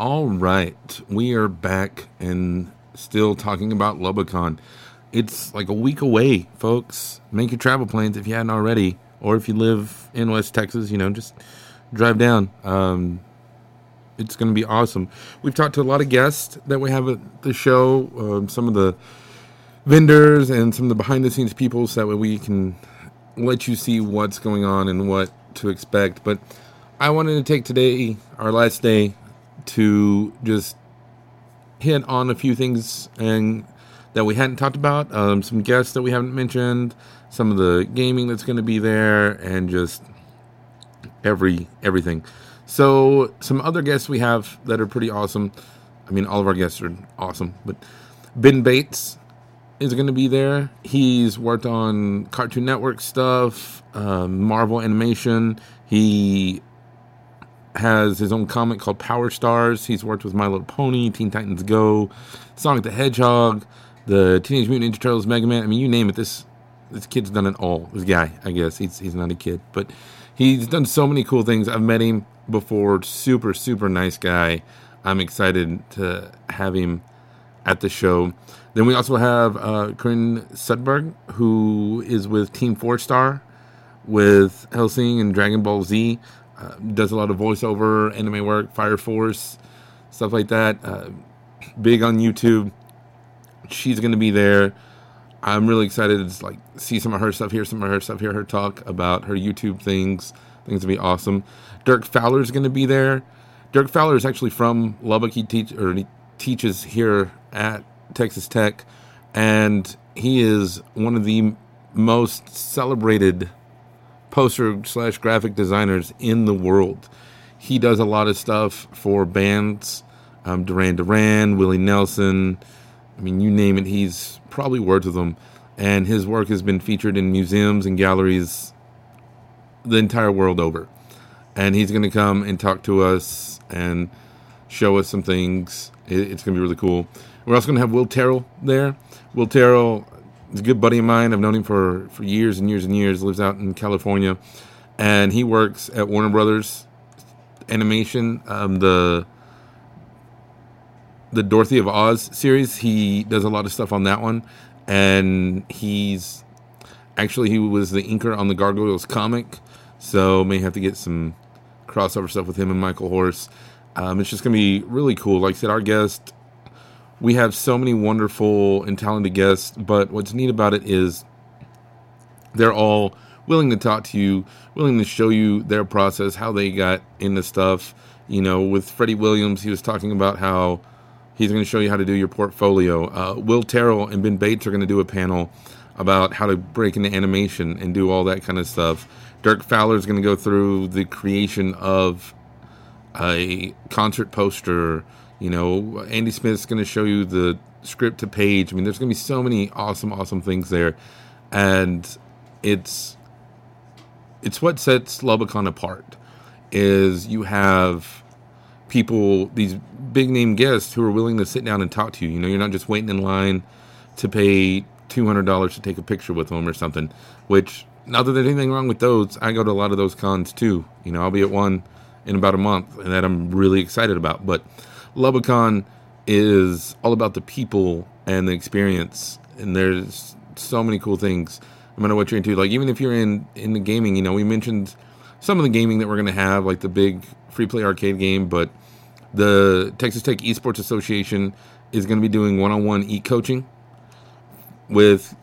All right, we are back and still talking about Lubbock Con. It's like a week away, folks. Make your travel plans if you hadn't already, or if you live in West Texas, you know, just drive down. Um, it's going to be awesome. We've talked to a lot of guests that we have at the show, um, some of the vendors and some of the behind the scenes people, so that way we can let you see what's going on and what to expect. But I wanted to take today, our last day, to just hit on a few things and that we hadn't talked about, um, some guests that we haven't mentioned, some of the gaming that's going to be there, and just every everything. So some other guests we have that are pretty awesome. I mean, all of our guests are awesome, but Ben Bates is going to be there. He's worked on Cartoon Network stuff, um, Marvel animation. He has his own comic called Power Stars. He's worked with My Little Pony, Teen Titans Go, Sonic the Hedgehog, the Teenage Mutant Ninja Turtles, Mega Man. I mean, you name it. This this kid's done it all. This guy, I guess he's he's not a kid, but he's done so many cool things. I've met him before. Super super nice guy. I'm excited to have him at the show. Then we also have uh, Corinne Sudberg, who is with Team Four Star, with Hellsing and Dragon Ball Z. Uh, does a lot of voiceover, anime work, Fire Force, stuff like that. Uh, big on YouTube. She's to be there. I'm really excited to like see some of her stuff, hear some of her stuff, hear her talk about her YouTube things. Things to be awesome. Dirk Fowler is going to be there. Dirk Fowler is actually from Lubbock. He teach or he teaches here at Texas Tech, and he is one of the most celebrated poster slash graphic designers in the world. He does a lot of stuff for bands, um, Duran Duran, Willie Nelson. I mean, you name it, he's probably worked with them. And his work has been featured in museums and galleries the entire world over. And he's going to come and talk to us and show us some things. It's going to be really cool. We're also going to have Will Terrell there. Will Terrell is a good buddy of mine. I've known him for, for years and years and years. Lives out in California, and he works at Warner Brothers Animation. Um, the the Dorothy of Oz series. He does a lot of stuff on that one, and he's actually he was the inker on the Gargoyles comic, so may have to get some crossover stuff with him and Michael Horse. Um, it's just gonna be really cool. Like I said, our guest we have so many wonderful and talented guests, but what's neat about it is they're all willing to talk to you, willing to show you their process, how they got into stuff. You know, with Freddie Williams, he was talking about how he's going to show you how to do your portfolio. Uh, Will Terrell and Ben Bates are going to do a panel about how to break into animation and do all that kind of stuff. Dirk Fowler is going to go through the creation of a concert poster you know, Andy Smith's going to show you the script to page. I mean, there's going to be so many awesome, awesome things there, and it's it's what sets Lubbock Con apart. Is you have people, these big name guests who are willing to sit down and talk to you. You know, you're not just waiting in line to pay two hundred dollars to take a picture with them or something. Which, not that there's anything wrong with those, I go to a lot of those cons too. You know, I'll be at one in about a month, and that I'm really excited about. But Lubbock Con is all about the people and the experience, and there's so many cool things. No matter what you're into, like even if you're in in the gaming, you know, we mentioned some of the gaming that we're going to have, like the big free play arcade game, but the Texas Tech Esports Association is going to be doing one-on-one e-coaching with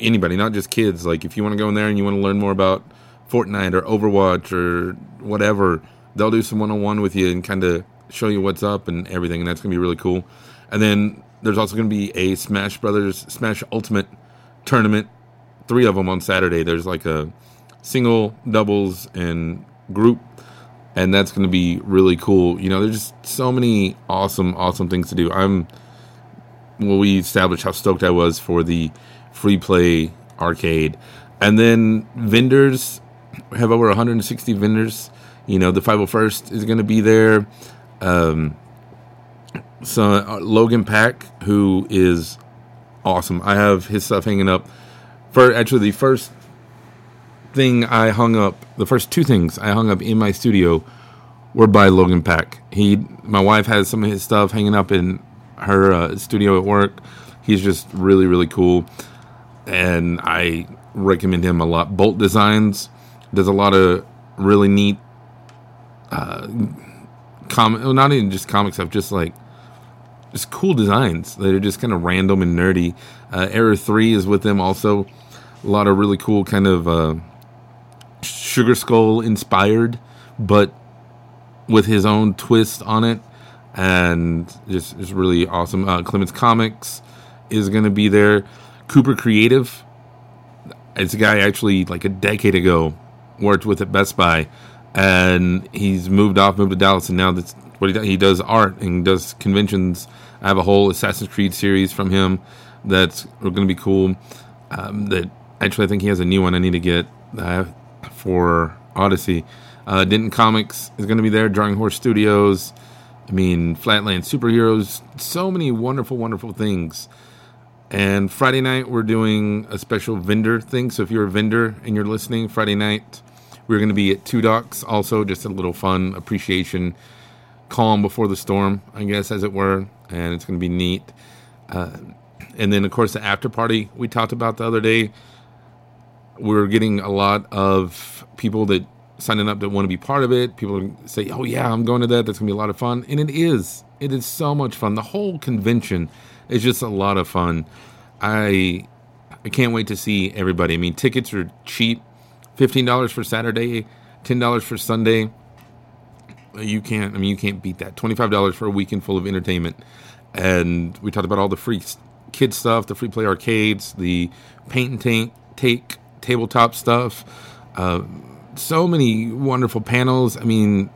anybody, not just kids. Like if you want to go in there and you want to learn more about Fortnite or Overwatch or whatever, they'll do some one-on-one with you and kind of show you what's up and everything, and that's gonna be really cool. And then there's also gonna be a Smash Brothers Smash Ultimate tournament, three of them on Saturday. There's like a single, doubles, and group, and that's gonna be really cool. You know, there's just so many awesome, awesome things to do. I'm well, we established how stoked I was for the free play arcade, and then vendors have over 160 vendors. You know, the 501st is going to be there. Um, so uh, Logan Pack, who is awesome. I have his stuff hanging up. For actually, the first thing I hung up, the first two things I hung up in my studio were by Logan Pack. He my wife has some of his stuff hanging up in her uh, studio at work. He's just really, really cool, and I recommend him a lot. Bolt Designs does a lot of really neat, uh, comic. Well, not even just comic stuff, just like just cool designs that are just kind of random and nerdy. Uh, Error Three is with them also. A lot of really cool kind of uh, Sugar Skull inspired, but with his own twist on it, and just just really awesome. Uh, Clements Comics is going to be there. Cooper Creative, it's a guy actually like a decade ago worked with at Best Buy, and he's moved off, moved to Dallas, and now that's what he does. He does art and does conventions. I have a whole Assassin's Creed series from him that's going to be cool. Um, that actually I think he has a new one I need to get uh, for Odyssey. Uh, Denton Comics is going to be there. Drawing Horse Studios. I mean, Flatland Superheroes. So many wonderful, wonderful things. And Friday night, we're doing a special vendor thing. So if you're a vendor and you're listening, Friday night, we're going to be at Two Docs. Also, just a little fun appreciation, calm before the storm, I guess, as it were. And it's going to be neat. Uh, and then, of course, the after party we talked about the other day. We're getting a lot of people that signing up that want to be part of it. People say, "Oh yeah, I'm going to that. That's gonna be a lot of fun," and it is. It is so much fun. The whole convention is just a lot of fun. I I can't wait to see everybody. I mean, tickets are cheap. Fifteen dollars for Saturday, ten dollars for Sunday. You can't. I mean, you can't beat that. Twenty five dollars for a weekend full of entertainment. And we talked about all the free kid stuff, the free play arcades, the paint and take, take tabletop stuff. Uh, so many wonderful panels. I mean,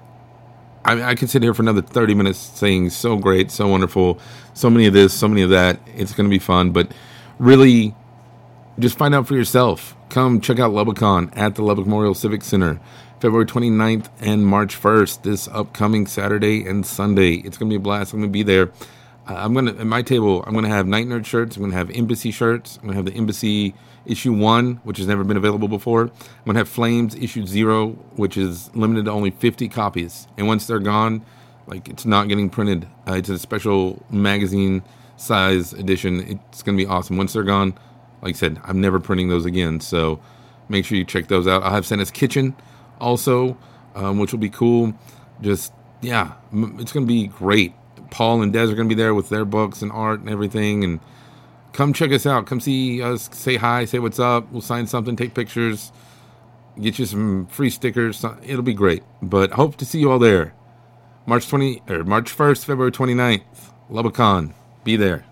I, I could sit here for another 30 minutes saying so great, so wonderful, so many of this, so many of that. It's going to be fun, but really just find out for yourself. Come check out Lubbock Con at the Lubbock Memorial Civic Center, February 29th and March 1st, this upcoming Saturday and Sunday. It's going to be a blast. I'm going to be there. I'm going to, at my table, I'm going to have Night Nerd shirts. I'm going to have Embassy shirts. I'm going to have the Embassy issue one, which has never been available before. I'm going to have Flames issue zero, which is limited to only 50 copies. And once they're gone, like it's not getting printed. Uh, it's a special magazine size edition. It's going to be awesome. Once they're gone, like I said, I'm never printing those again. So make sure you check those out. I'll have Santa's Kitchen also, um, which will be cool. Just, yeah, it's going to be great. Paul and Des are going to be there with their books and art and everything. And come check us out. Come see us, say hi, say what's up. We'll sign something, take pictures, get you some free stickers. It'll be great. But hope to see you all there. March 20 or March 1st, February 29th, Lubbock Con. Be there.